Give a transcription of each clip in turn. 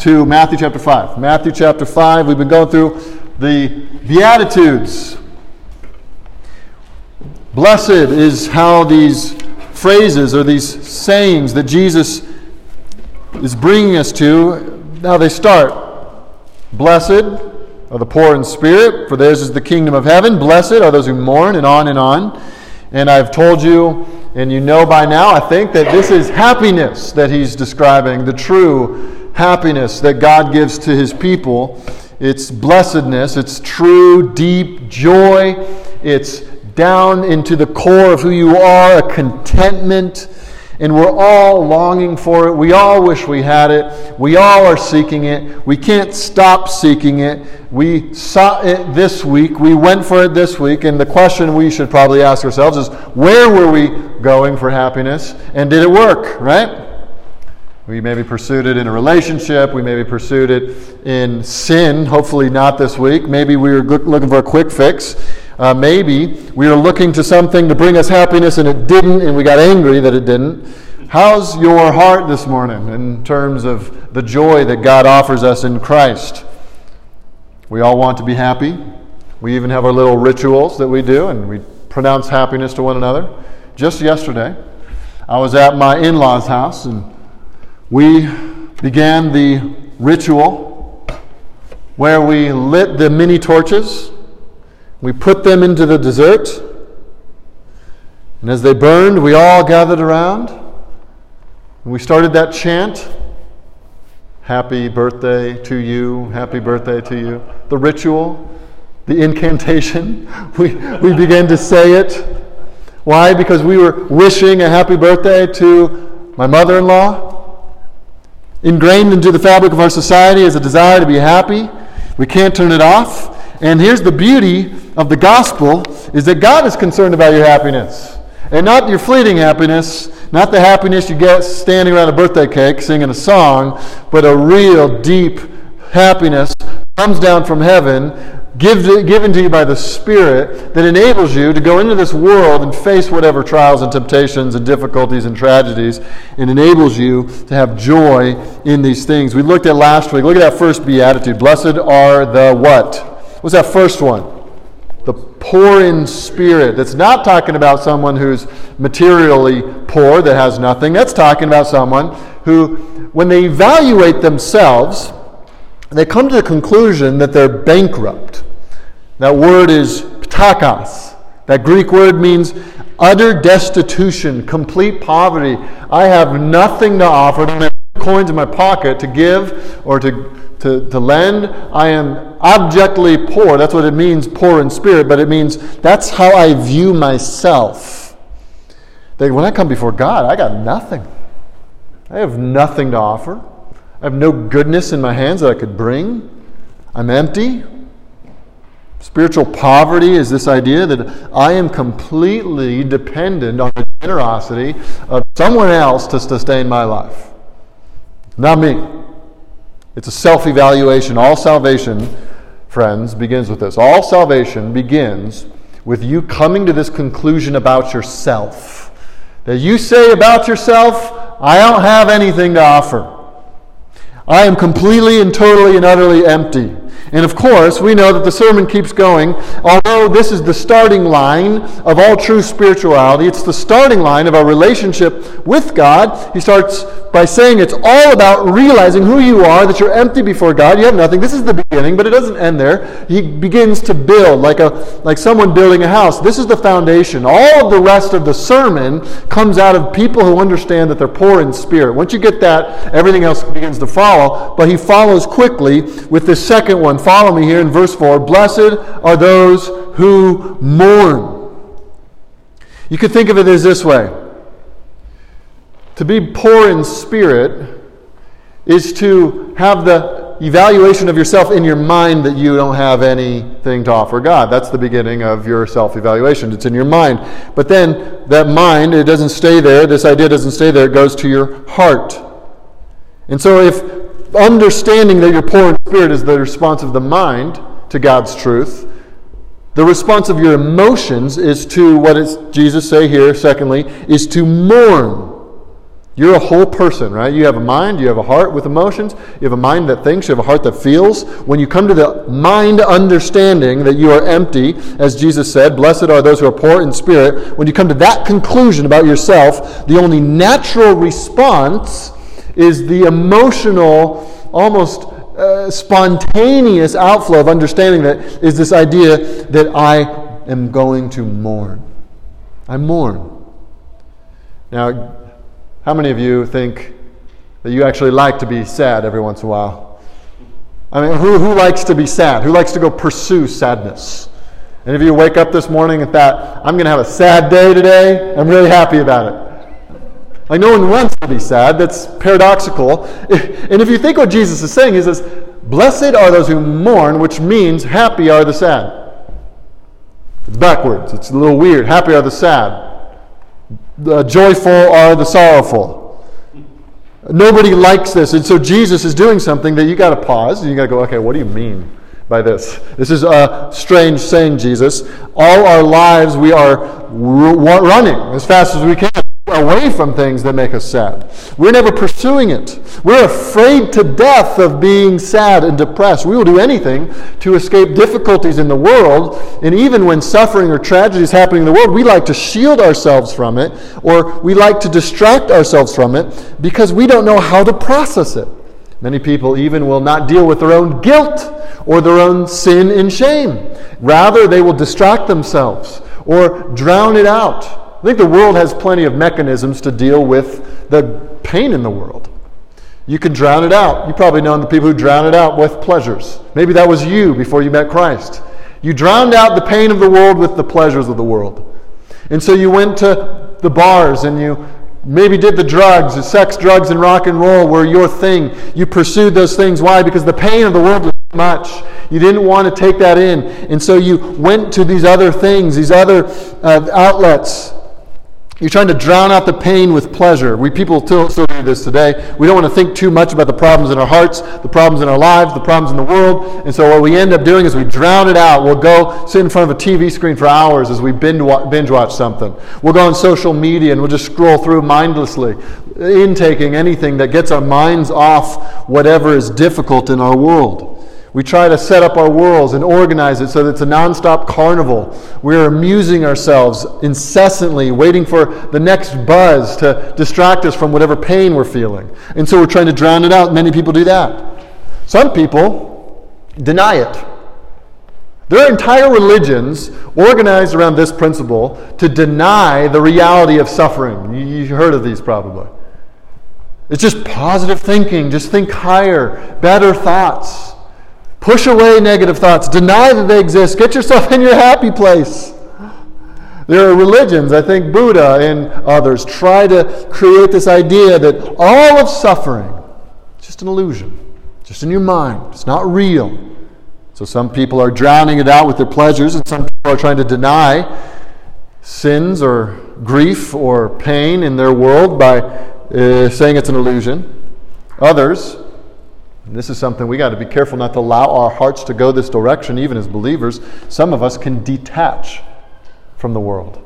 to Matthew chapter 5. Matthew chapter 5, we've been going through the Beatitudes. Blessed is how these phrases or these sayings that Jesus is bringing us to, now they start. Blessed are the poor in spirit, for theirs is the kingdom of heaven. Blessed are those who mourn, and on and on. And I've told you, and you know by now, I think, that this is happiness that he's describing, the true happiness that God gives to his people. It's blessedness, it's true, deep joy, it's down into the core of who you are, a contentment and we're all longing for it. We all wish we had it. We all are seeking it. We can't stop seeking it. We saw it this week. We went for it this week. And the question we should probably ask ourselves is where were we going for happiness? And did it work, right? We maybe pursued it in a relationship. We maybe pursued it in sin. Hopefully, not this week. Maybe we were looking for a quick fix. Uh, maybe we were looking to something to bring us happiness and it didn't, and we got angry that it didn't. How's your heart this morning in terms of the joy that God offers us in Christ? We all want to be happy. We even have our little rituals that we do, and we pronounce happiness to one another. Just yesterday, I was at my in law's house, and we began the ritual where we lit the mini torches we put them into the dessert. And as they burned, we all gathered around. And we started that chant Happy birthday to you, happy birthday to you. The ritual, the incantation. We, we began to say it. Why? Because we were wishing a happy birthday to my mother in law. Ingrained into the fabric of our society is a desire to be happy. We can't turn it off. And here's the beauty of the gospel is that God is concerned about your happiness. And not your fleeting happiness, not the happiness you get standing around a birthday cake singing a song, but a real deep happiness comes down from heaven, given to you by the Spirit, that enables you to go into this world and face whatever trials and temptations and difficulties and tragedies, and enables you to have joy in these things. We looked at last week. Look at that first beatitude. Blessed are the what? What's that first one? the poor in spirit. That's not talking about someone who's materially poor, that has nothing. That's talking about someone who, when they evaluate themselves, they come to the conclusion that they're bankrupt. That word is ptochos. That Greek word means utter destitution, complete poverty. I have nothing to offer. I don't have coins in my pocket to give or to to, to lend. I am abjectly poor. That's what it means, poor in spirit, but it means that's how I view myself. That when I come before God, I got nothing. I have nothing to offer. I have no goodness in my hands that I could bring. I'm empty. Spiritual poverty is this idea that I am completely dependent on the generosity of someone else to sustain my life. Not me. It's a self evaluation. All salvation, friends, begins with this. All salvation begins with you coming to this conclusion about yourself. That you say about yourself, I don't have anything to offer. I am completely and totally and utterly empty. And of course, we know that the sermon keeps going. Although this is the starting line of all true spirituality, it's the starting line of our relationship with God. He starts by saying it's all about realizing who you are, that you're empty before God, you have nothing. This is the beginning, but it doesn't end there. He begins to build like a like someone building a house. This is the foundation. All of the rest of the sermon comes out of people who understand that they're poor in spirit. Once you get that, everything else begins to follow. But he follows quickly with the second one follow me here in verse 4 Blessed are those who mourn. You could think of it as this way To be poor in spirit is to have the evaluation of yourself in your mind that you don't have anything to offer God. That's the beginning of your self evaluation. It's in your mind. But then that mind, it doesn't stay there. This idea doesn't stay there. It goes to your heart. And so if understanding that you're poor in spirit is the response of the mind to God's truth. The response of your emotions is to what does Jesus say here, secondly, is to mourn. You're a whole person, right? You have a mind, you have a heart with emotions, you have a mind that thinks, you have a heart that feels. When you come to the mind understanding that you are empty, as Jesus said, blessed are those who are poor in spirit, when you come to that conclusion about yourself, the only natural response is the emotional, almost uh, spontaneous outflow of understanding that is this idea that I am going to mourn. I mourn. Now, how many of you think that you actually like to be sad every once in a while? I mean, who, who likes to be sad? Who likes to go pursue sadness? And if you wake up this morning and thought, I'm going to have a sad day today, I'm really happy about it. Like, no one wants to be sad. That's paradoxical. And if you think what Jesus is saying, he says, Blessed are those who mourn, which means happy are the sad. It's backwards. It's a little weird. Happy are the sad the joyful are the sorrowful. Nobody likes this. And so Jesus is doing something that you got to pause and you got to go, okay, what do you mean by this? This is a strange saying, Jesus. All our lives we are running as fast as we can away from things that make us sad. We're never pursuing it. We're afraid to death of being sad and depressed. We will do anything to escape difficulties in the world. And even when suffering or tragedy is happening in the world, we like to shield ourselves from it or we like to distract ourselves from it because we don't know how to process it. Many people even will not deal with their own guilt or their own sin and shame. Rather, they will distract themselves or drown it out I think the world has plenty of mechanisms to deal with the pain in the world. You can drown it out. You probably know the people who drown it out with pleasures. Maybe that was you before you met Christ. You drowned out the pain of the world with the pleasures of the world. And so you went to the bars and you maybe did the drugs, the sex, drugs, and rock and roll were your thing. You pursued those things. Why? Because the pain of the world was too much. You didn't want to take that in. And so you went to these other things, these other uh, outlets you're trying to drown out the pain with pleasure. We people still, still do this today. We don't want to think too much about the problems in our hearts, the problems in our lives, the problems in the world. And so what we end up doing is we drown it out. We'll go sit in front of a TV screen for hours as we binge watch something. We'll go on social media and we'll just scroll through mindlessly, intaking anything that gets our minds off whatever is difficult in our world. We try to set up our worlds and organize it so that it's a nonstop carnival. We're amusing ourselves incessantly, waiting for the next buzz to distract us from whatever pain we're feeling. And so we're trying to drown it out. Many people do that. Some people deny it. There are entire religions organized around this principle to deny the reality of suffering. You've heard of these probably. It's just positive thinking, just think higher, better thoughts. Push away negative thoughts. Deny that they exist. Get yourself in your happy place. There are religions, I think Buddha and others, try to create this idea that all of suffering is just an illusion, just in your mind. It's not real. So some people are drowning it out with their pleasures, and some people are trying to deny sins or grief or pain in their world by uh, saying it's an illusion. Others and this is something we got to be careful not to allow our hearts to go this direction, even as believers. Some of us can detach from the world.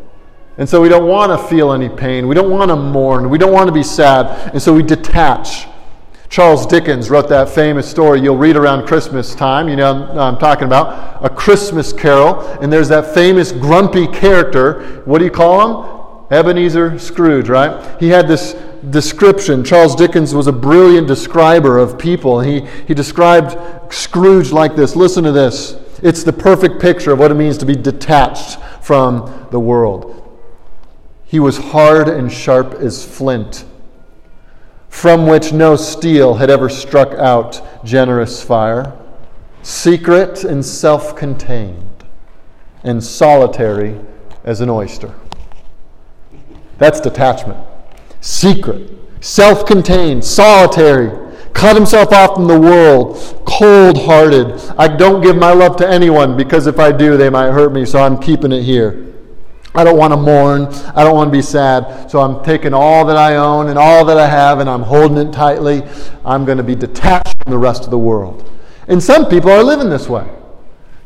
And so we don't want to feel any pain. We don't want to mourn. We don't want to be sad. And so we detach. Charles Dickens wrote that famous story you'll read around Christmas time. You know, I'm talking about a Christmas carol. And there's that famous grumpy character. What do you call him? Ebenezer Scrooge, right? He had this description. Charles Dickens was a brilliant describer of people. He, he described Scrooge like this. Listen to this. It's the perfect picture of what it means to be detached from the world. He was hard and sharp as flint, from which no steel had ever struck out generous fire, secret and self contained, and solitary as an oyster. That's detachment secret, self contained, solitary, cut himself off from the world, cold hearted. I don't give my love to anyone because if I do, they might hurt me, so I'm keeping it here. I don't want to mourn. I don't want to be sad. So I'm taking all that I own and all that I have and I'm holding it tightly. I'm going to be detached from the rest of the world. And some people are living this way.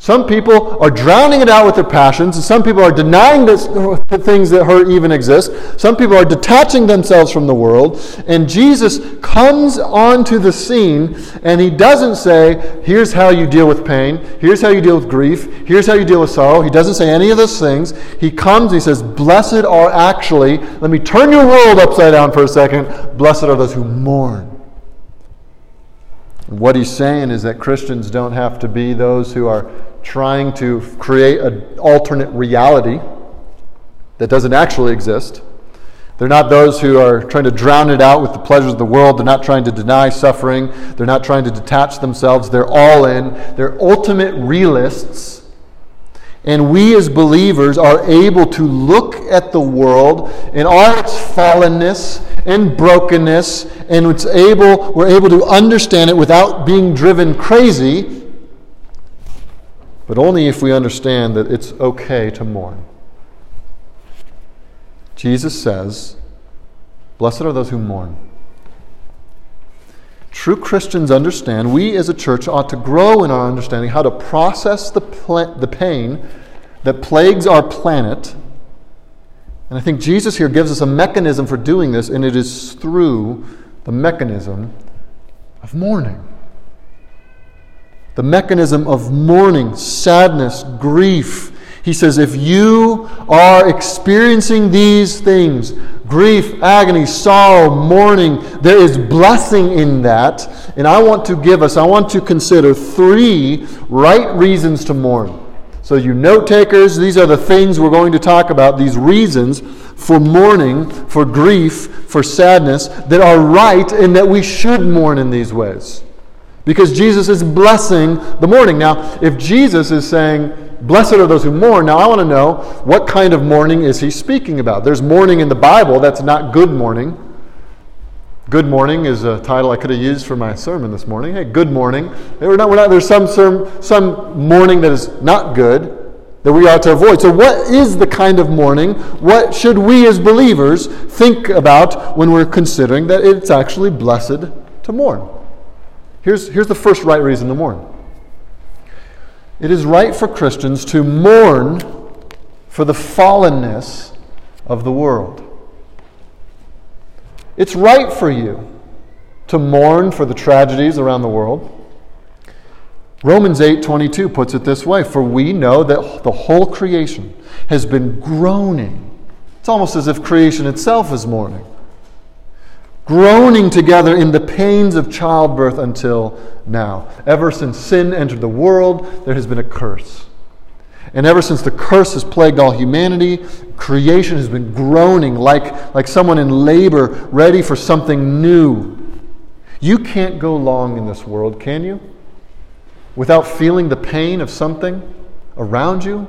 Some people are drowning it out with their passions, and some people are denying the things that hurt even exist. Some people are detaching themselves from the world, and Jesus comes onto the scene, and he doesn't say, Here's how you deal with pain, here's how you deal with grief, here's how you deal with sorrow. He doesn't say any of those things. He comes, he says, Blessed are actually, let me turn your world upside down for a second, blessed are those who mourn. What he's saying is that Christians don't have to be those who are trying to create an alternate reality that doesn't actually exist. They're not those who are trying to drown it out with the pleasures of the world. They're not trying to deny suffering. They're not trying to detach themselves. They're all in. They're ultimate realists. And we as believers are able to look at the world in all its fallenness and brokenness, and it's able, we're able to understand it without being driven crazy, but only if we understand that it's okay to mourn. Jesus says, Blessed are those who mourn. True Christians understand, we as a church ought to grow in our understanding how to process the, the pain that plagues our planet and I think Jesus here gives us a mechanism for doing this, and it is through the mechanism of mourning. The mechanism of mourning, sadness, grief. He says, if you are experiencing these things grief, agony, sorrow, mourning there is blessing in that. And I want to give us, I want to consider three right reasons to mourn. So, you note takers, these are the things we're going to talk about, these reasons for mourning, for grief, for sadness, that are right and that we should mourn in these ways. Because Jesus is blessing the mourning. Now, if Jesus is saying, Blessed are those who mourn, now I want to know what kind of mourning is he speaking about? There's mourning in the Bible that's not good mourning. Good morning is a title I could have used for my sermon this morning. Hey, good morning. We're not, we're not, there's some, some mourning that is not good that we ought to avoid. So, what is the kind of mourning? What should we as believers think about when we're considering that it's actually blessed to mourn? Here's, here's the first right reason to mourn it is right for Christians to mourn for the fallenness of the world. It's right for you to mourn for the tragedies around the world. Romans 8:22 puts it this way, for we know that the whole creation has been groaning. It's almost as if creation itself is mourning. Groaning together in the pains of childbirth until now. Ever since sin entered the world, there has been a curse. And ever since the curse has plagued all humanity, creation has been groaning like, like someone in labor, ready for something new. You can't go long in this world, can you? Without feeling the pain of something around you?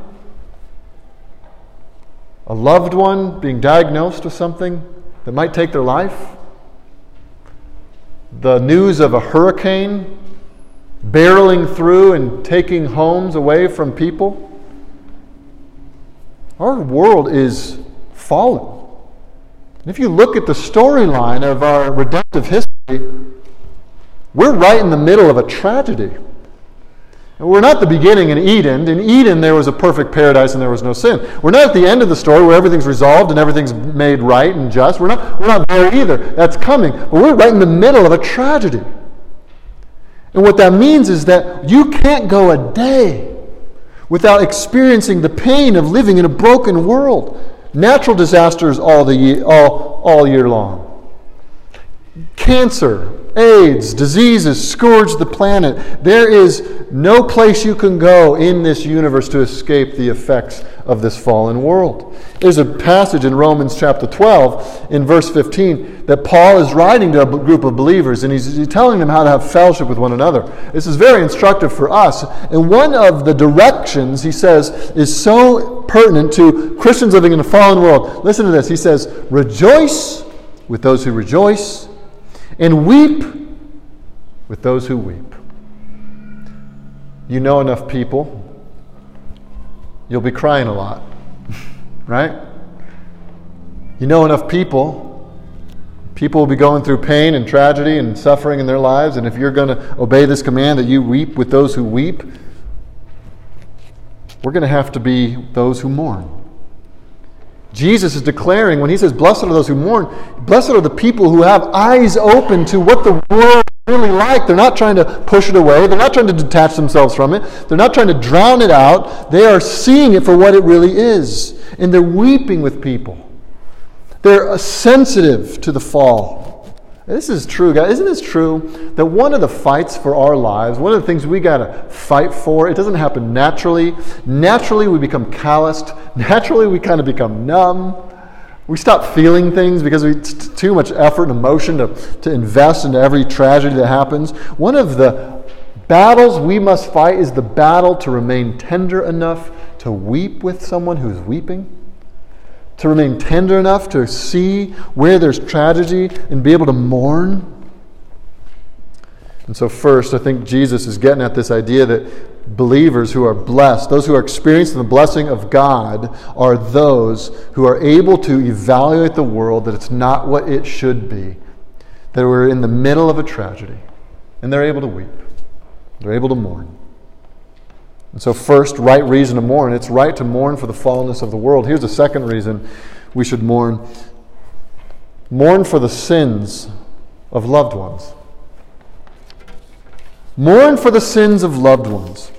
A loved one being diagnosed with something that might take their life? The news of a hurricane barreling through and taking homes away from people? Our world is fallen. if you look at the storyline of our redemptive history, we're right in the middle of a tragedy. We're not the beginning in Eden. In Eden, there was a perfect paradise and there was no sin. We're not at the end of the story where everything's resolved and everything's made right and just. We're not, we're not there either. That's coming. But we're right in the middle of a tragedy. And what that means is that you can't go a day without experiencing the pain of living in a broken world. Natural disasters all, the year, all, all year long. Cancer, AIDS, diseases scourge the planet. There is no place you can go in this universe to escape the effects of this fallen world. There's a passage in Romans chapter 12, in verse 15, that Paul is writing to a group of believers and he's, telling them how to have fellowship with one another. This is very instructive for us. And one of the directions, he says, is so pertinent to Christians living in a fallen world. Listen to this. He says, Rejoice with those who rejoice and weep with those who weep. You know enough people, you'll be crying a lot, right? You know enough people, people will be going through pain and tragedy and suffering in their lives, and if you're going to obey this command that you weep with those who weep, we're going to have to be those who mourn. Jesus is declaring, when he says, Blessed are those who mourn, blessed are the people who have eyes open to what the world really like. They're not trying to push it away. They're not trying to detach themselves from it. They're not trying to drown it out. They are seeing it for what it really is. And they're weeping with people. They're sensitive to the fall. This is true, guys. Isn't this true that one of the fights for our lives, one of the things we got to fight for, it doesn't happen naturally. Naturally, we become calloused. Naturally, we kind of become numb. We stop feeling things because it's too much effort and emotion to, to invest into every tragedy that happens. One of the battles we must fight is the battle to remain tender enough to weep with someone who's weeping to remain tender enough to see where there's tragedy and be able to mourn. And so, first, I think Jesus is getting at this idea that believers who are blessed, those who are experiencing the blessing of God, are those who are able to evaluate the world that it's not what it should be, that we're in the middle of a tragedy, and they're able to weep, they're able to mourn. And so, first, right reason to mourn. It's right to mourn for the fallenness of the world. Here's the second reason we should mourn mourn for the sins of loved ones. Mourn for the sins of loved ones.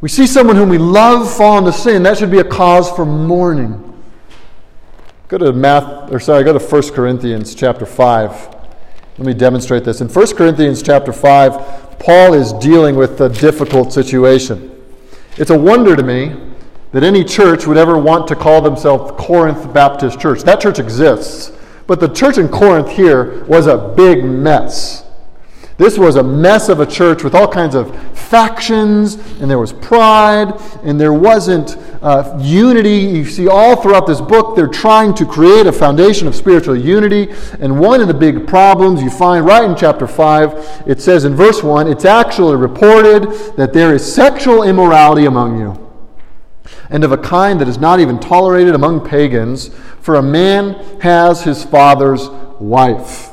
We see someone whom we love fall into sin. That should be a cause for mourning. Go to math, or sorry, go to 1 Corinthians chapter 5. Let me demonstrate this. In 1 Corinthians chapter 5, Paul is dealing with a difficult situation. It's a wonder to me that any church would ever want to call themselves Corinth Baptist Church. That church exists, but the church in Corinth here was a big mess. This was a mess of a church with all kinds of factions, and there was pride, and there wasn't uh, unity. You see, all throughout this book, they're trying to create a foundation of spiritual unity. And one of the big problems you find right in chapter 5, it says in verse 1 it's actually reported that there is sexual immorality among you, and of a kind that is not even tolerated among pagans, for a man has his father's wife.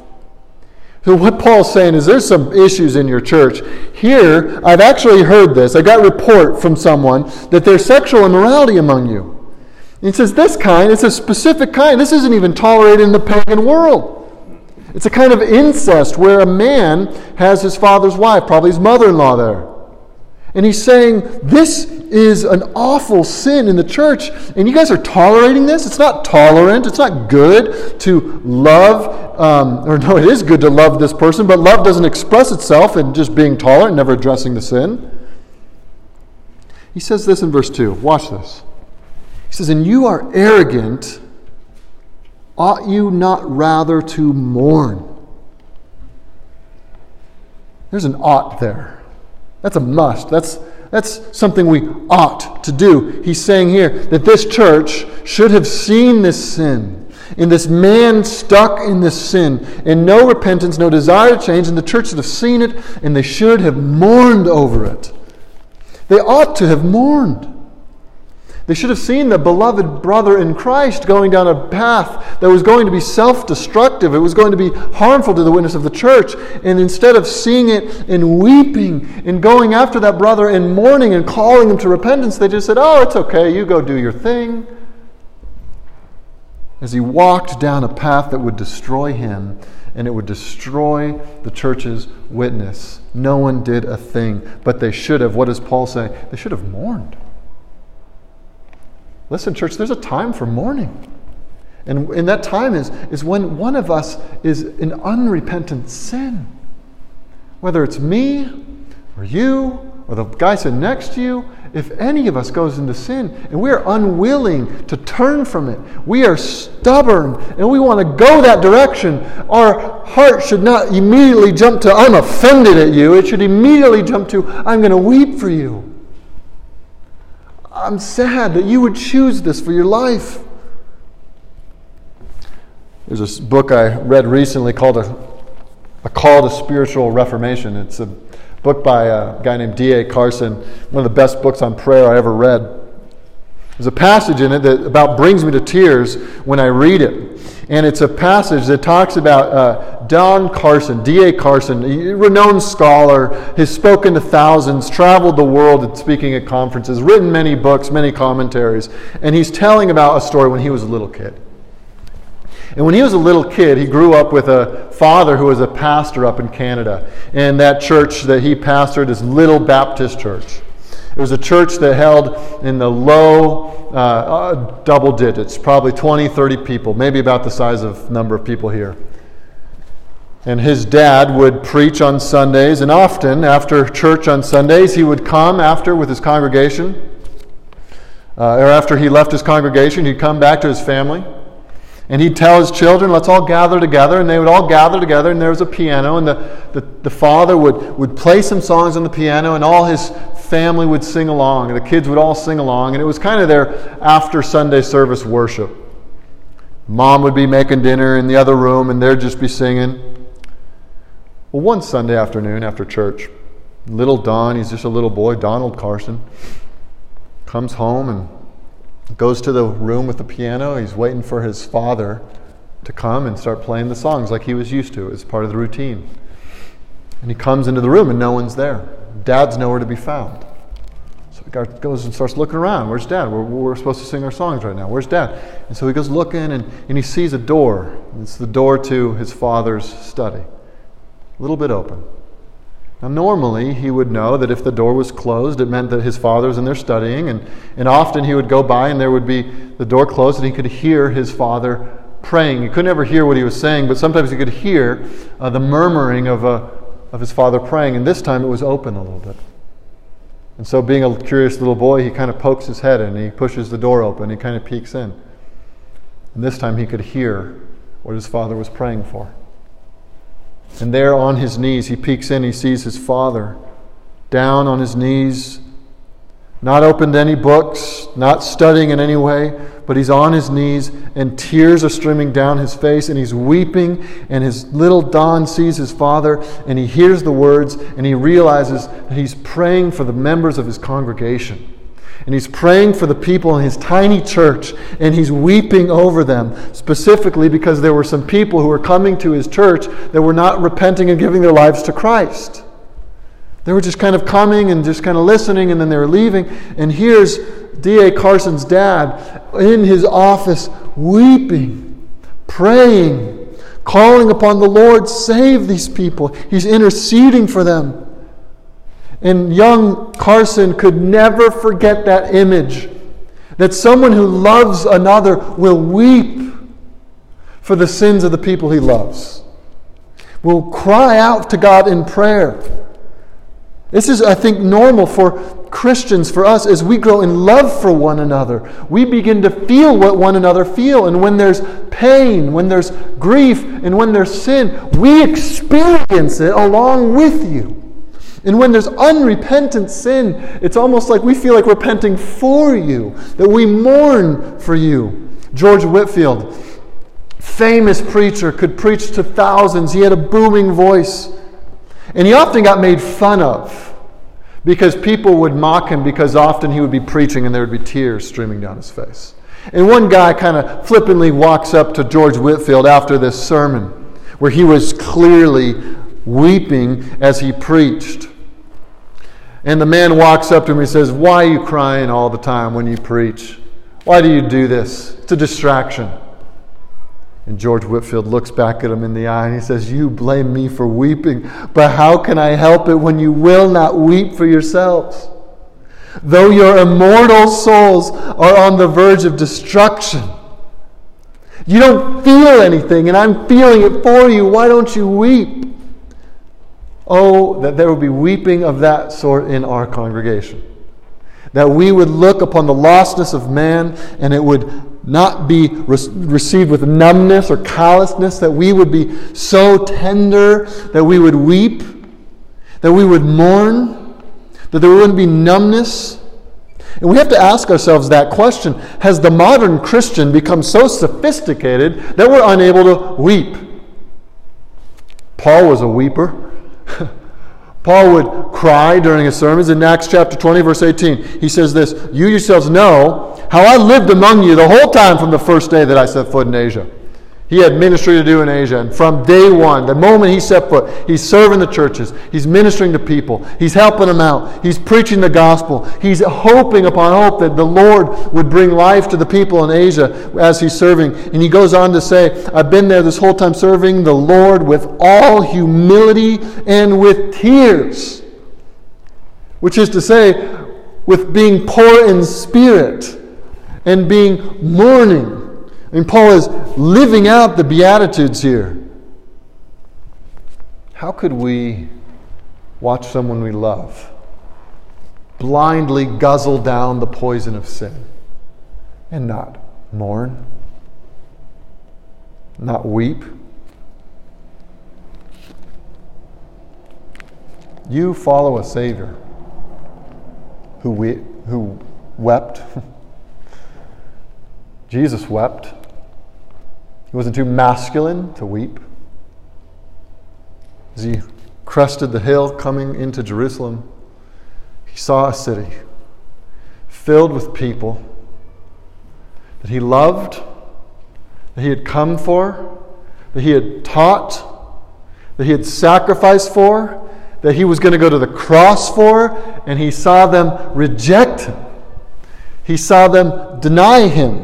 What Paul's saying is there's some issues in your church. Here, I've actually heard this. I got report from someone that there's sexual immorality among you. He says, This kind, it's a specific kind. This isn't even tolerated in the pagan world. It's a kind of incest where a man has his father's wife, probably his mother in law there. And he's saying, This is an awful sin in the church, and you guys are tolerating this? It's not tolerant. It's not good to love, um, or no, it is good to love this person, but love doesn't express itself in just being tolerant, never addressing the sin. He says this in verse 2. Watch this. He says, And you are arrogant. Ought you not rather to mourn? There's an ought there. That's a must. That's, that's something we ought to do. He's saying here that this church should have seen this sin. In this man stuck in this sin, and no repentance, no desire to change, and the church should have seen it, and they should have mourned over it. They ought to have mourned. They should have seen the beloved brother in Christ going down a path that was going to be self destructive. It was going to be harmful to the witness of the church. And instead of seeing it and weeping and going after that brother and mourning and calling him to repentance, they just said, Oh, it's okay. You go do your thing. As he walked down a path that would destroy him and it would destroy the church's witness. No one did a thing, but they should have. What does Paul say? They should have mourned. Listen, church, there's a time for mourning. And, and that time is, is when one of us is in unrepentant sin. Whether it's me or you or the guy sitting next to you, if any of us goes into sin and we are unwilling to turn from it, we are stubborn and we want to go that direction, our heart should not immediately jump to, I'm offended at you. It should immediately jump to, I'm going to weep for you. I'm sad that you would choose this for your life. There's a book I read recently called A, a Call to Spiritual Reformation. It's a book by a guy named D.A. Carson, one of the best books on prayer I ever read. There's a passage in it that about brings me to tears when I read it. And it's a passage that talks about uh, Don Carson, D.A. Carson, a renowned scholar, has spoken to thousands, traveled the world speaking at conferences, written many books, many commentaries. And he's telling about a story when he was a little kid. And when he was a little kid, he grew up with a father who was a pastor up in Canada. And that church that he pastored is Little Baptist Church. It was a church that held in the low uh, uh, double digits, probably 20, 30 people, maybe about the size of number of people here. And his dad would preach on Sundays, and often after church on Sundays, he would come after with his congregation. Uh, or after he left his congregation, he'd come back to his family. And he'd tell his children, let's all gather together. And they would all gather together, and there was a piano. And the, the, the father would, would play some songs on the piano, and all his family would sing along, and the kids would all sing along, and it was kind of their after Sunday service worship. Mom would be making dinner in the other room, and they'd just be singing. Well, one Sunday afternoon after church, little Don, he's just a little boy, Donald Carson, comes home and goes to the room with the piano. He's waiting for his father to come and start playing the songs like he was used to as part of the routine. And he comes into the room and no one's there. Dad's nowhere to be found. So he goes and starts looking around. Where's Dad? We're, we're supposed to sing our songs right now. Where's Dad? And so he goes looking and, and he sees a door. It's the door to his father's study, a little bit open. Now, normally, he would know that if the door was closed, it meant that his father was in there studying, and, and often he would go by and there would be the door closed, and he could hear his father praying. He could never hear what he was saying, but sometimes he could hear uh, the murmuring of a, of his father praying, and this time it was open a little bit. And so, being a curious little boy, he kind of pokes his head in, he pushes the door open, he kind of peeks in. And this time he could hear what his father was praying for. And there on his knees, he peeks in, he sees his father down on his knees, not opened any books, not studying in any way, but he's on his knees and tears are streaming down his face and he's weeping. And his little Don sees his father and he hears the words and he realizes that he's praying for the members of his congregation. And he's praying for the people in his tiny church and he's weeping over them, specifically because there were some people who were coming to his church that were not repenting and giving their lives to Christ. They were just kind of coming and just kind of listening, and then they were leaving. And here's D.A. Carson's dad in his office weeping, praying, calling upon the Lord, save these people. He's interceding for them. And young Carson could never forget that image that someone who loves another will weep for the sins of the people he loves, will cry out to God in prayer. This is, I think, normal for Christians, for us, as we grow in love for one another. We begin to feel what one another feel. And when there's pain, when there's grief, and when there's sin, we experience it along with you. And when there's unrepentant sin, it's almost like we feel like repenting for you, that we mourn for you. George Whitefield, famous preacher, could preach to thousands. He had a booming voice. And he often got made fun of because people would mock him because often he would be preaching and there would be tears streaming down his face. And one guy kind of flippantly walks up to George Whitefield after this sermon where he was clearly weeping as he preached. And the man walks up to him and says, Why are you crying all the time when you preach? Why do you do this? It's a distraction. And George Whitefield looks back at him in the eye and he says, You blame me for weeping, but how can I help it when you will not weep for yourselves? Though your immortal souls are on the verge of destruction, you don't feel anything, and I'm feeling it for you. Why don't you weep? Oh, that there would be weeping of that sort in our congregation. That we would look upon the lostness of man and it would not be re- received with numbness or callousness, that we would be so tender that we would weep, that we would mourn, that there wouldn't be numbness. And we have to ask ourselves that question Has the modern Christian become so sophisticated that we're unable to weep? Paul was a weeper. Paul would cry during his sermons. In Acts chapter 20, verse 18, he says this You yourselves know how I lived among you the whole time from the first day that I set foot in Asia. He had ministry to do in Asia. And from day one, the moment he set foot, he's serving the churches. He's ministering to people. He's helping them out. He's preaching the gospel. He's hoping upon hope that the Lord would bring life to the people in Asia as he's serving. And he goes on to say, I've been there this whole time serving the Lord with all humility and with tears. Which is to say, with being poor in spirit and being mourning I mean, Paul is living out the Beatitudes here. How could we watch someone we love blindly guzzle down the poison of sin and not mourn, not weep? You follow a Savior who, we, who wept. Jesus wept. He wasn't too masculine to weep. As he crested the hill coming into Jerusalem, he saw a city filled with people that he loved, that he had come for, that he had taught, that he had sacrificed for, that he was going to go to the cross for, and he saw them reject him. He saw them deny him,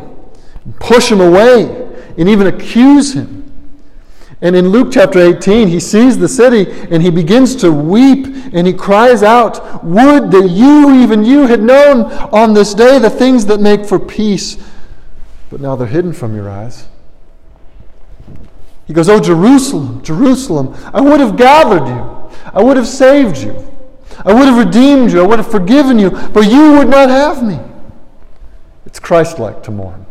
push him away and even accuse him. And in Luke chapter 18, he sees the city and he begins to weep and he cries out, Would that you, even you, had known on this day the things that make for peace, but now they're hidden from your eyes. He goes, Oh, Jerusalem, Jerusalem, I would have gathered you, I would have saved you, I would have redeemed you, I would have forgiven you, but you would not have me. It's Christ like to mourn.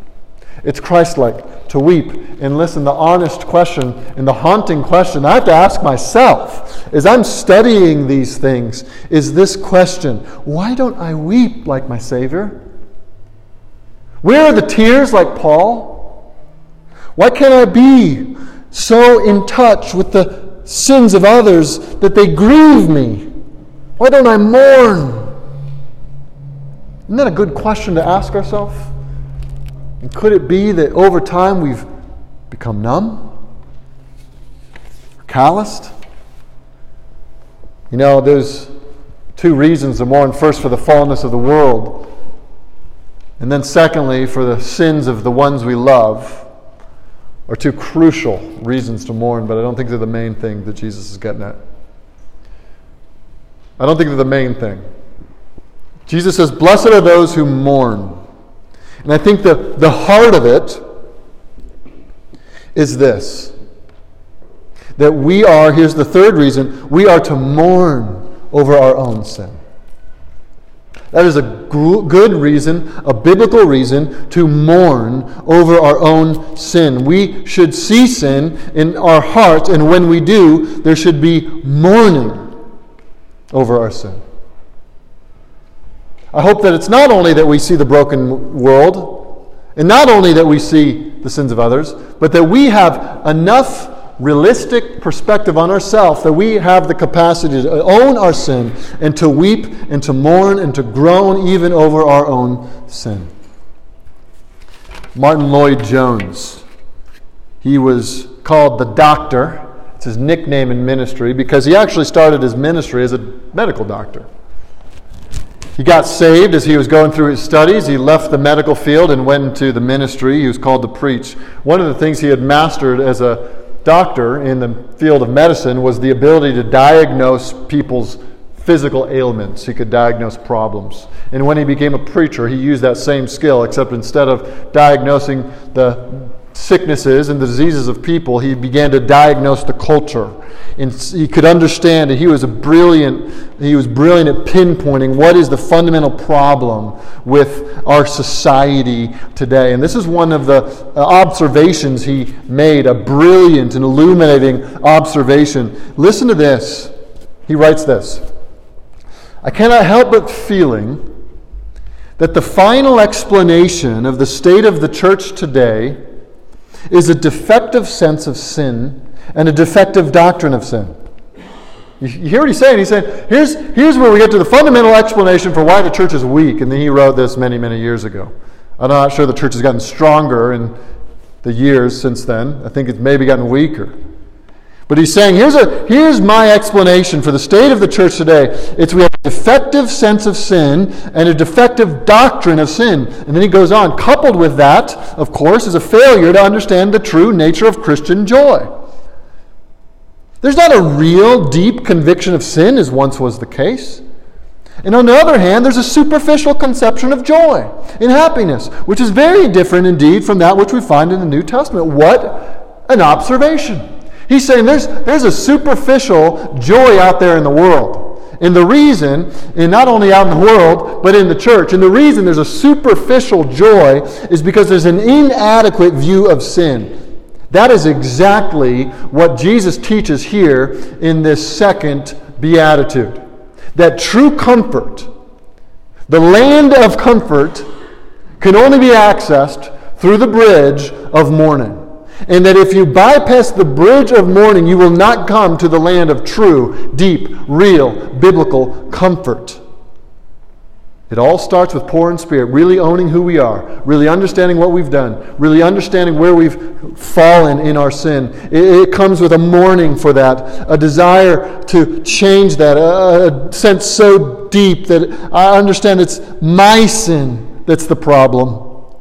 It's Christ like to weep. And listen, the honest question and the haunting question I have to ask myself as I'm studying these things is this question Why don't I weep like my Savior? Where are the tears like Paul? Why can't I be so in touch with the sins of others that they grieve me? Why don't I mourn? Isn't that a good question to ask ourselves? And could it be that over time we've become numb? Calloused? You know, there's two reasons to mourn. First, for the fallenness of the world. And then, secondly, for the sins of the ones we love are two crucial reasons to mourn, but I don't think they're the main thing that Jesus is getting at. I don't think they're the main thing. Jesus says, Blessed are those who mourn. And I think the, the heart of it is this that we are, here's the third reason, we are to mourn over our own sin. That is a good reason, a biblical reason to mourn over our own sin. We should see sin in our hearts, and when we do, there should be mourning over our sin. I hope that it's not only that we see the broken world, and not only that we see the sins of others, but that we have enough realistic perspective on ourselves that we have the capacity to own our sin and to weep and to mourn and to groan even over our own sin. Martyn Lloyd-Jones, he was called the doctor. It's his nickname in ministry because he actually started his ministry as a medical doctor. He got saved as he was going through his studies. He left the medical field and went into the ministry. He was called to preach. One of the things he had mastered as a doctor in the field of medicine was the ability to diagnose people's physical ailments. He could diagnose problems. And when he became a preacher, he used that same skill, except instead of diagnosing the sicknesses and the diseases of people, he began to diagnose the culture. And he could understand that he was a brilliant, he was brilliant at pinpointing what is the fundamental problem with our society today. And this is one of the uh, observations he made, a brilliant and illuminating observation. Listen to this. He writes this I cannot help but feeling that the final explanation of the state of the church today is a defective sense of sin and a defective doctrine of sin. You hear what he's saying? He's saying, here's, here's where we get to the fundamental explanation for why the church is weak. And then he wrote this many, many years ago. I'm not sure the church has gotten stronger in the years since then. I think it's maybe gotten weaker. But he's saying, here's, a, here's my explanation for the state of the church today. It's we have defective sense of sin and a defective doctrine of sin. And then he goes on, coupled with that, of course, is a failure to understand the true nature of Christian joy. There's not a real deep conviction of sin as once was the case. And on the other hand, there's a superficial conception of joy and happiness, which is very different indeed from that which we find in the New Testament. What an observation! He's saying there's, there's a superficial joy out there in the world. And the reason, and not only out in the world, but in the church, and the reason there's a superficial joy is because there's an inadequate view of sin. That is exactly what Jesus teaches here in this second beatitude that true comfort, the land of comfort, can only be accessed through the bridge of mourning. And that if you bypass the bridge of mourning, you will not come to the land of true, deep, real, biblical comfort. It all starts with poor in spirit, really owning who we are, really understanding what we've done, really understanding where we've fallen in our sin. It, it comes with a mourning for that, a desire to change that, a, a sense so deep that I understand it's my sin that's the problem.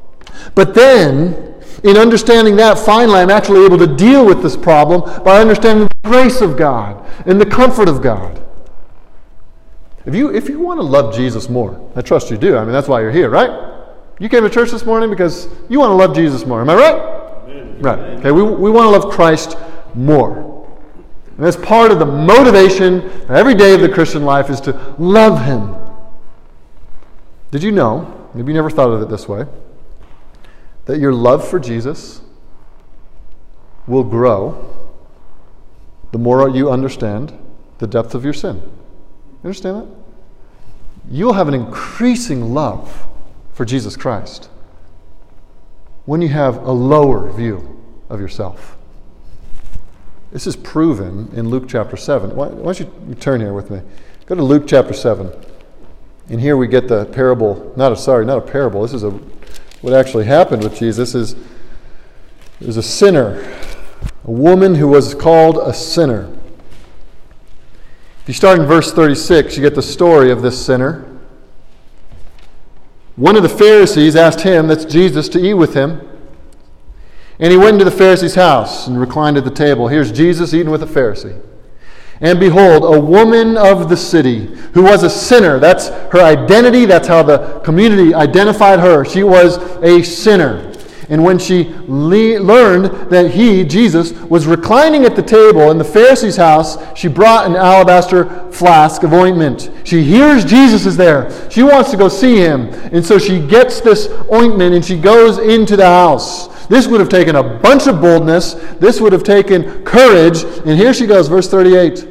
But then, in understanding that, finally, I'm actually able to deal with this problem by understanding the grace of God and the comfort of God. If you, if you want to love Jesus more, I trust you do. I mean, that's why you're here, right? You came to church this morning because you want to love Jesus more. Am I right? Amen. Right. Okay, we, we want to love Christ more. And that's part of the motivation every day of the Christian life is to love Him. Did you know, maybe you never thought of it this way, that your love for Jesus will grow the more you understand the depth of your sin? You understand that? You'll have an increasing love for Jesus Christ when you have a lower view of yourself. This is proven in Luke chapter 7. Why, why don't you turn here with me? Go to Luke chapter 7. And here we get the parable, not a sorry, not a parable. This is a what actually happened with Jesus is there's a sinner, a woman who was called a sinner. If you start in verse 36, you get the story of this sinner. One of the Pharisees asked him, that's Jesus, to eat with him. And he went into the Pharisee's house and reclined at the table. Here's Jesus eating with a Pharisee. And behold, a woman of the city who was a sinner. That's her identity. That's how the community identified her. She was a sinner. And when she le- learned that he, Jesus, was reclining at the table in the Pharisee's house, she brought an alabaster flask of ointment. She hears Jesus is there. She wants to go see him. And so she gets this ointment and she goes into the house. This would have taken a bunch of boldness. This would have taken courage. And here she goes, verse 38.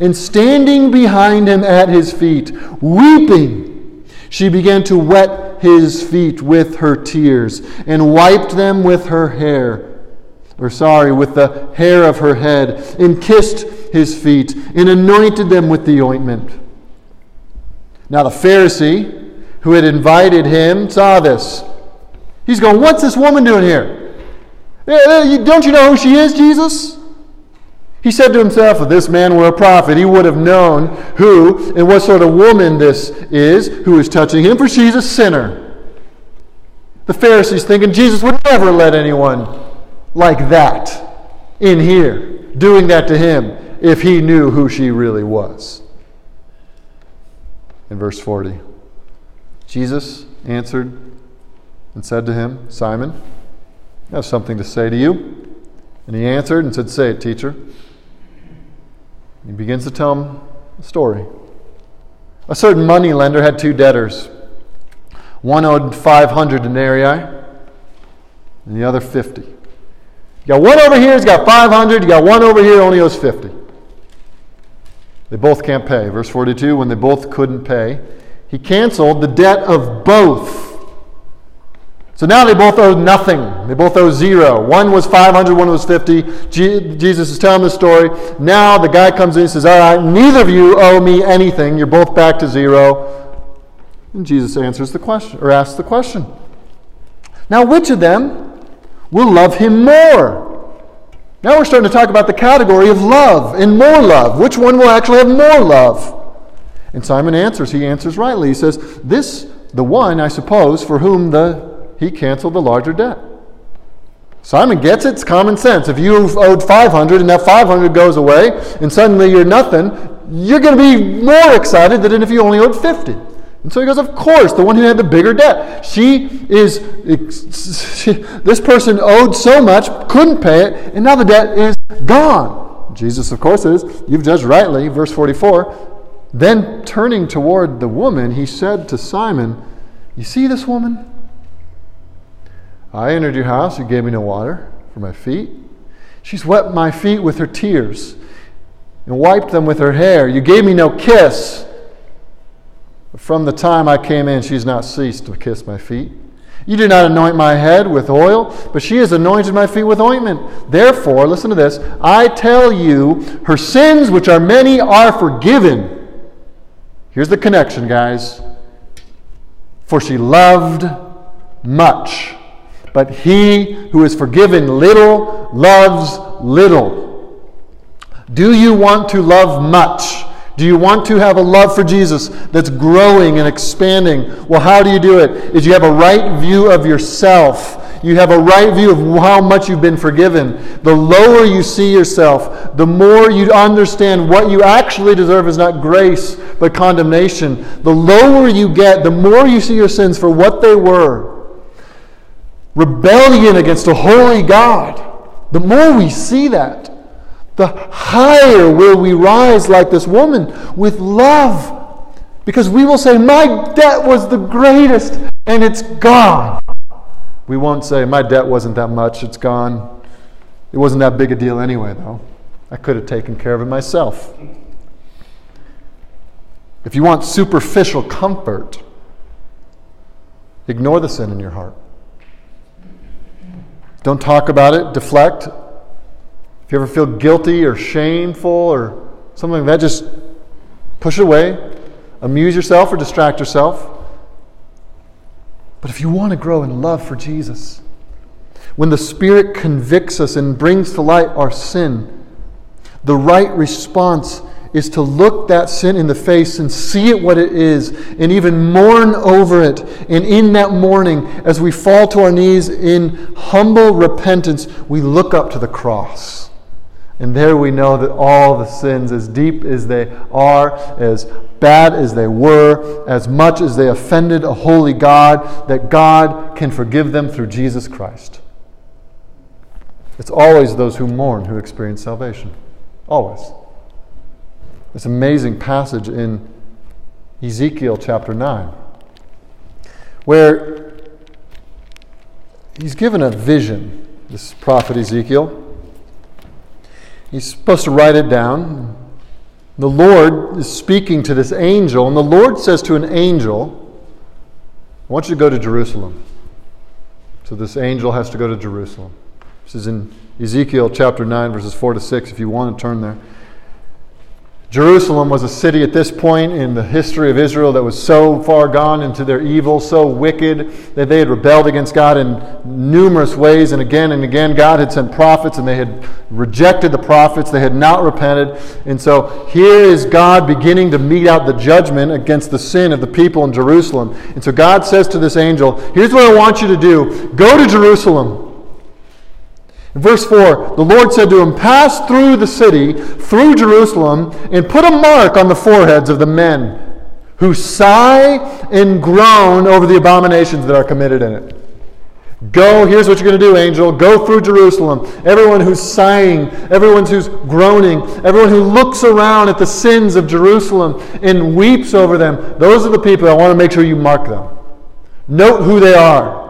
And standing behind him at his feet, weeping, she began to wet his feet with her tears and wiped them with her hair, or sorry, with the hair of her head, and kissed his feet and anointed them with the ointment. Now the Pharisee who had invited him saw this. He's going, What's this woman doing here? Eh, eh, don't you know who she is, Jesus? He said to himself, if this man were a prophet, he would have known who and what sort of woman this is who is touching him, for she's a sinner. The Pharisees thinking Jesus would never let anyone like that in here doing that to him if he knew who she really was. In verse 40, Jesus answered and said to him, Simon, I have something to say to you. And he answered and said, Say it, teacher. He begins to tell him a story. A certain money lender had two debtors. One owed 500 denarii, and the other 50. You got one over here, he's got 500. You got one over here, only owes 50. They both can't pay. Verse 42 when they both couldn't pay, he canceled the debt of both so now they both owe nothing. They both owe zero. One was 500, one was 50. Jesus is telling the story. Now the guy comes in and says, All right, neither of you owe me anything. You're both back to zero. And Jesus answers the question, or asks the question Now, which of them will love him more? Now we're starting to talk about the category of love and more love. Which one will actually have more love? And Simon answers. He answers rightly. He says, This, the one, I suppose, for whom the he canceled the larger debt. Simon gets it. It's common sense. If you've owed 500 and that 500 goes away and suddenly you're nothing, you're going to be more excited than if you only owed 50. And so he goes, Of course, the one who had the bigger debt. She is, she, this person owed so much, couldn't pay it, and now the debt is gone. Jesus, of course, is, You've judged rightly, verse 44. Then turning toward the woman, he said to Simon, You see this woman? I entered your house, you gave me no water for my feet. She's wet my feet with her tears and wiped them with her hair. You gave me no kiss. But From the time I came in, she's not ceased to kiss my feet. You did not anoint my head with oil, but she has anointed my feet with ointment. Therefore, listen to this I tell you, her sins, which are many, are forgiven. Here's the connection, guys. For she loved much, but he who is forgiven little loves little. Do you want to love much? Do you want to have a love for Jesus that's growing and expanding? Well, how do you do it? Is you have a right view of yourself. You have a right view of how much you've been forgiven. The lower you see yourself, the more you understand what you actually deserve is not grace, but condemnation. The lower you get, the more you see your sins for what they were rebellion against a holy God. The more we see that, the higher will we rise like this woman with love. Because we will say, My debt was the greatest and it's gone. We won't say, My debt wasn't that much, it's gone. It wasn't that big a deal anyway, though. I could have taken care of it myself. If you want superficial comfort, ignore the sin in your heart. Don't talk about it, deflect, if you ever feel guilty or shameful or something like that, just push it away. Amuse yourself or distract yourself. But if you want to grow in love for Jesus, when the Spirit convicts us and brings to light our sin, the right response is to look that sin in the face and see it what it is and even mourn over it. And in that mourning, as we fall to our knees in humble repentance, we look up to the cross. And there we know that all the sins, as deep as they are, as bad as they were, as much as they offended a holy God, that God can forgive them through Jesus Christ. It's always those who mourn who experience salvation. Always. This amazing passage in Ezekiel chapter 9, where he's given a vision, this prophet Ezekiel. He's supposed to write it down. The Lord is speaking to this angel, and the Lord says to an angel, I want you to go to Jerusalem. So this angel has to go to Jerusalem. This is in Ezekiel chapter 9, verses 4 to 6, if you want to turn there. Jerusalem was a city at this point in the history of Israel that was so far gone into their evil, so wicked, that they had rebelled against God in numerous ways. And again and again, God had sent prophets and they had rejected the prophets. They had not repented. And so here is God beginning to mete out the judgment against the sin of the people in Jerusalem. And so God says to this angel, Here's what I want you to do go to Jerusalem. Verse 4, the Lord said to him, Pass through the city, through Jerusalem, and put a mark on the foreheads of the men who sigh and groan over the abominations that are committed in it. Go, here's what you're going to do, angel. Go through Jerusalem. Everyone who's sighing, everyone who's groaning, everyone who looks around at the sins of Jerusalem and weeps over them, those are the people I want to make sure you mark them. Note who they are.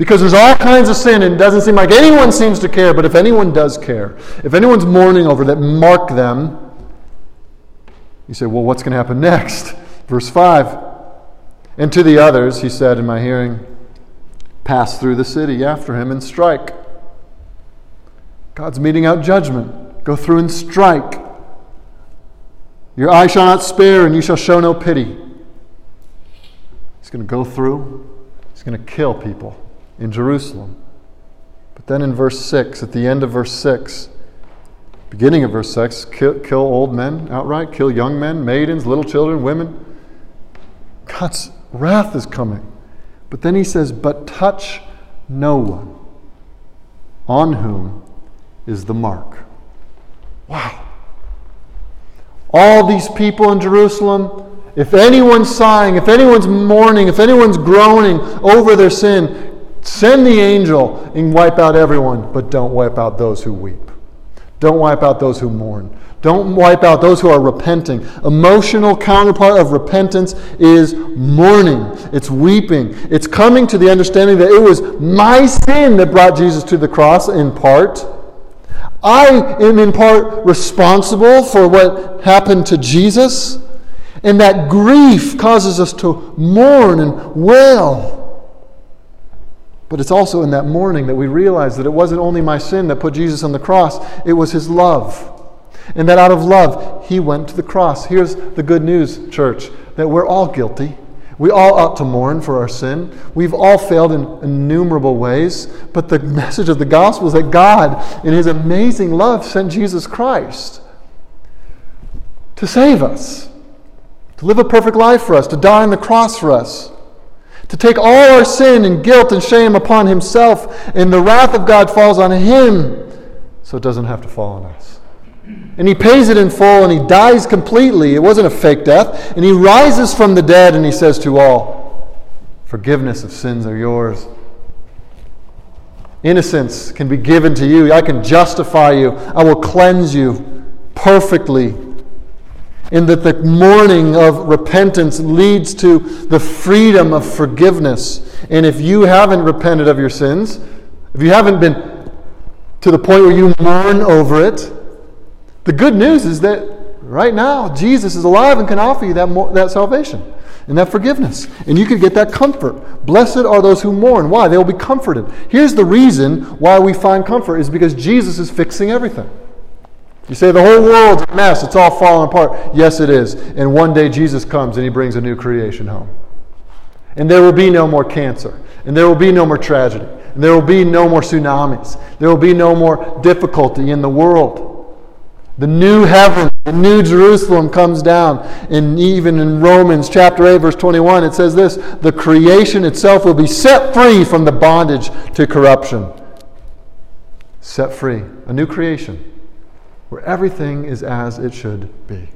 Because there's all kinds of sin, and it doesn't seem like anyone seems to care, but if anyone does care, if anyone's mourning over that, mark them. You say, well, what's going to happen next? Verse 5. And to the others, he said in my hearing, pass through the city after him and strike. God's meting out judgment. Go through and strike. Your eye shall not spare, and you shall show no pity. He's going to go through He's going to kill people in Jerusalem. But then in verse 6, at the end of verse 6, beginning of verse 6, kill, kill old men outright, kill young men, maidens, little children, women. God's wrath is coming. But then he says, But touch no one on whom is the mark. Wow. All these people in Jerusalem, if anyone's sighing, if anyone's mourning, if anyone's groaning over their sin, send the angel and wipe out everyone, but don't wipe out those who weep. Don't wipe out those who mourn. Don't wipe out those who are repenting. Emotional counterpart of repentance is mourning. It's weeping. It's coming to the understanding that it was my sin that brought Jesus to the cross in part. I am in part responsible for what happened to Jesus. And that grief causes us to mourn and wail. But it's also in that mourning that we realize that it wasn't only my sin that put Jesus on the cross, it was his love. And that out of love, he went to the cross. Here's the good news, church, that we're all guilty. We all ought to mourn for our sin. We've all failed in innumerable ways. But the message of the gospel is that God, in his amazing love, sent Jesus Christ to save us, to live a perfect life for us, to die on the cross for us to take all our sin and guilt and shame upon himself, and the wrath of God falls on him, so it doesn't have to fall on us. And he pays it in full and he dies completely. It wasn't a fake death. And he rises from the dead and he says to all, Forgiveness of sins are yours. Innocence can be given to you. I can justify you. I will cleanse you perfectly in that the mourning of repentance leads to the freedom of forgiveness. And if you haven't repented of your sins, if you haven't been to the point where you mourn over it, the good news is that right now Jesus is alive and can offer you that, that salvation and that forgiveness. And you can get that comfort. Blessed are those who mourn. Why? They will be comforted. Here's the reason why we find comfort is because Jesus is fixing everything. You say the whole world's a mess, it's all falling apart. Yes, it is. And one day Jesus comes and he brings a new creation home. And there will be no more cancer. And there will be no more tragedy. And there will be no more tsunamis. There will be no more difficulty in the world. The new heaven, the new Jerusalem comes down. And even in Romans chapter 8, verse 21, it says this the creation itself will be set free from the bondage to corruption. Set free. A new creation where everything is as it should be.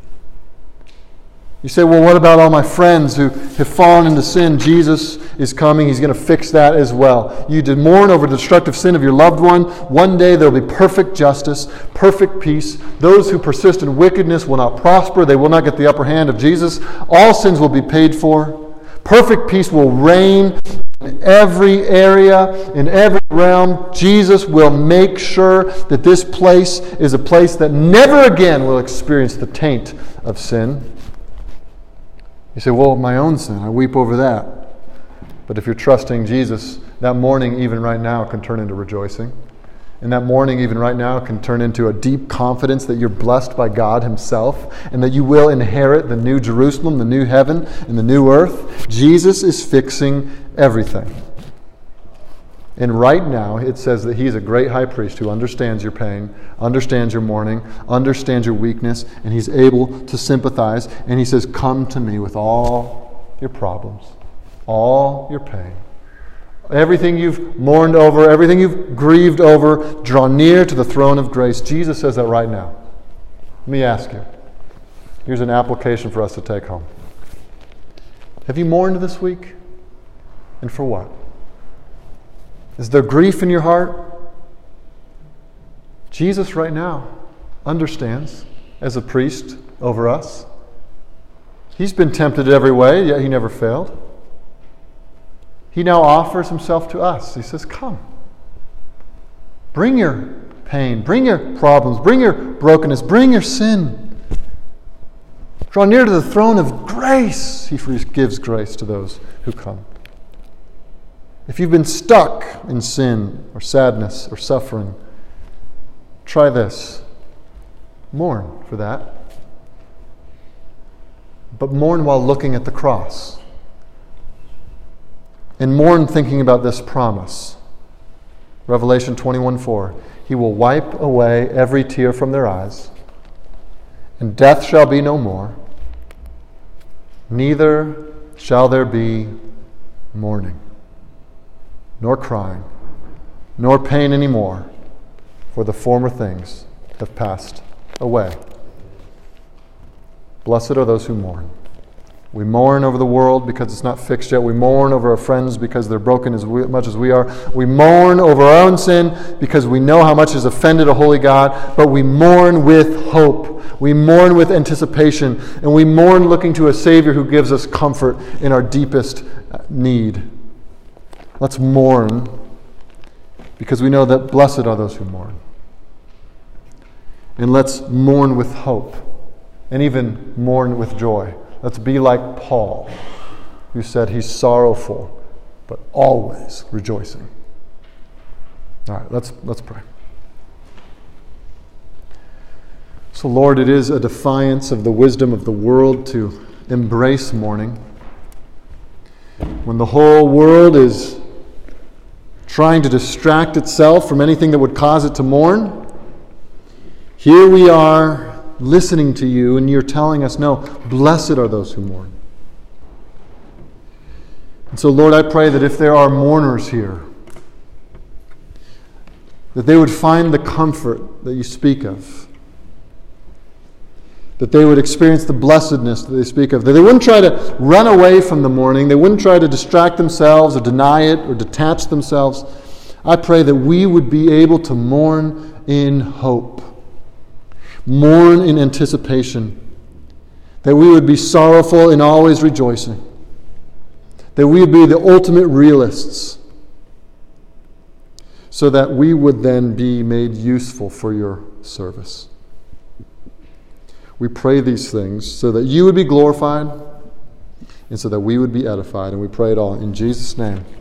You say, well, what about all my friends who have fallen into sin? Jesus is coming. He's going to fix that as well. You did mourn over the destructive sin of your loved one. One day there will be perfect justice, perfect peace. Those who persist in wickedness will not prosper. They will not get the upper hand of Jesus. All sins will be paid for. Perfect peace will reign in every area, in every realm. Jesus will make sure that this place is a place that never again will experience the taint of sin. You say, Well, my own sin, I weep over that. But if you're trusting Jesus, that mourning, even right now, can turn into rejoicing. And that mourning, even right now, can turn into a deep confidence that you're blessed by God Himself and that you will inherit the new Jerusalem, the new heaven, and the new earth. Jesus is fixing everything. And right now, it says that He's a great high priest who understands your pain, understands your mourning, understands your weakness, and He's able to sympathize. And He says, Come to me with all your problems, all your pain Everything you've mourned over, everything you've grieved over, draw near to the throne of grace. Jesus says that right now. Let me ask you. Here's an application for us to take home. Have you mourned this week? And for what? Is there grief in your heart? Jesus, right now, understands as a priest over us. He's been tempted every way, yet he never failed. He now offers himself to us. He says, Come. Bring your pain, bring your problems, bring your brokenness, bring your sin. Draw near to the throne of grace. He gives grace to those who come. If you've been stuck in sin or sadness or suffering, try this. Mourn for that. But mourn while looking at the cross and mourn thinking about this promise. Revelation 21 4. He will wipe away every tear from their eyes, and death shall be no more, neither shall there be mourning, nor crying, nor pain any more, for the former things have passed away. Blessed are those who mourn. We mourn over the world because it's not fixed yet. We mourn over our friends because they're broken as we, much as we are. We mourn over our own sin because we know how much has offended a holy God. But we mourn with hope. We mourn with anticipation. And we mourn looking to a Savior who gives us comfort in our deepest uh, need. Let's mourn because we know that blessed are those who mourn. And let's mourn with hope and even mourn with joy. Let's be like Paul, who said he's sorrowful, but always rejoicing. All right, let's, let's pray. So, Lord, it is a defiance of the wisdom of the world to embrace mourning. When the whole world is trying to distract itself from anything that would cause it to mourn, here we are listening to you, and you're telling us, no, blessed are those who mourn. And so, Lord, I pray that if there are mourners here, that they would find the comfort that you speak of. That they would experience the blessedness that they speak of. That they wouldn't try to run away from the mourning. They wouldn't try to distract themselves or deny it or detach themselves. I pray that we would be able to mourn in hope mourn in anticipation, that we would be sorrowful and always rejoicing, that we would be the ultimate realists, so that we would then be made useful for your service. We pray these things so that you would be glorified and so that we would be edified. And we pray it all in Jesus' name.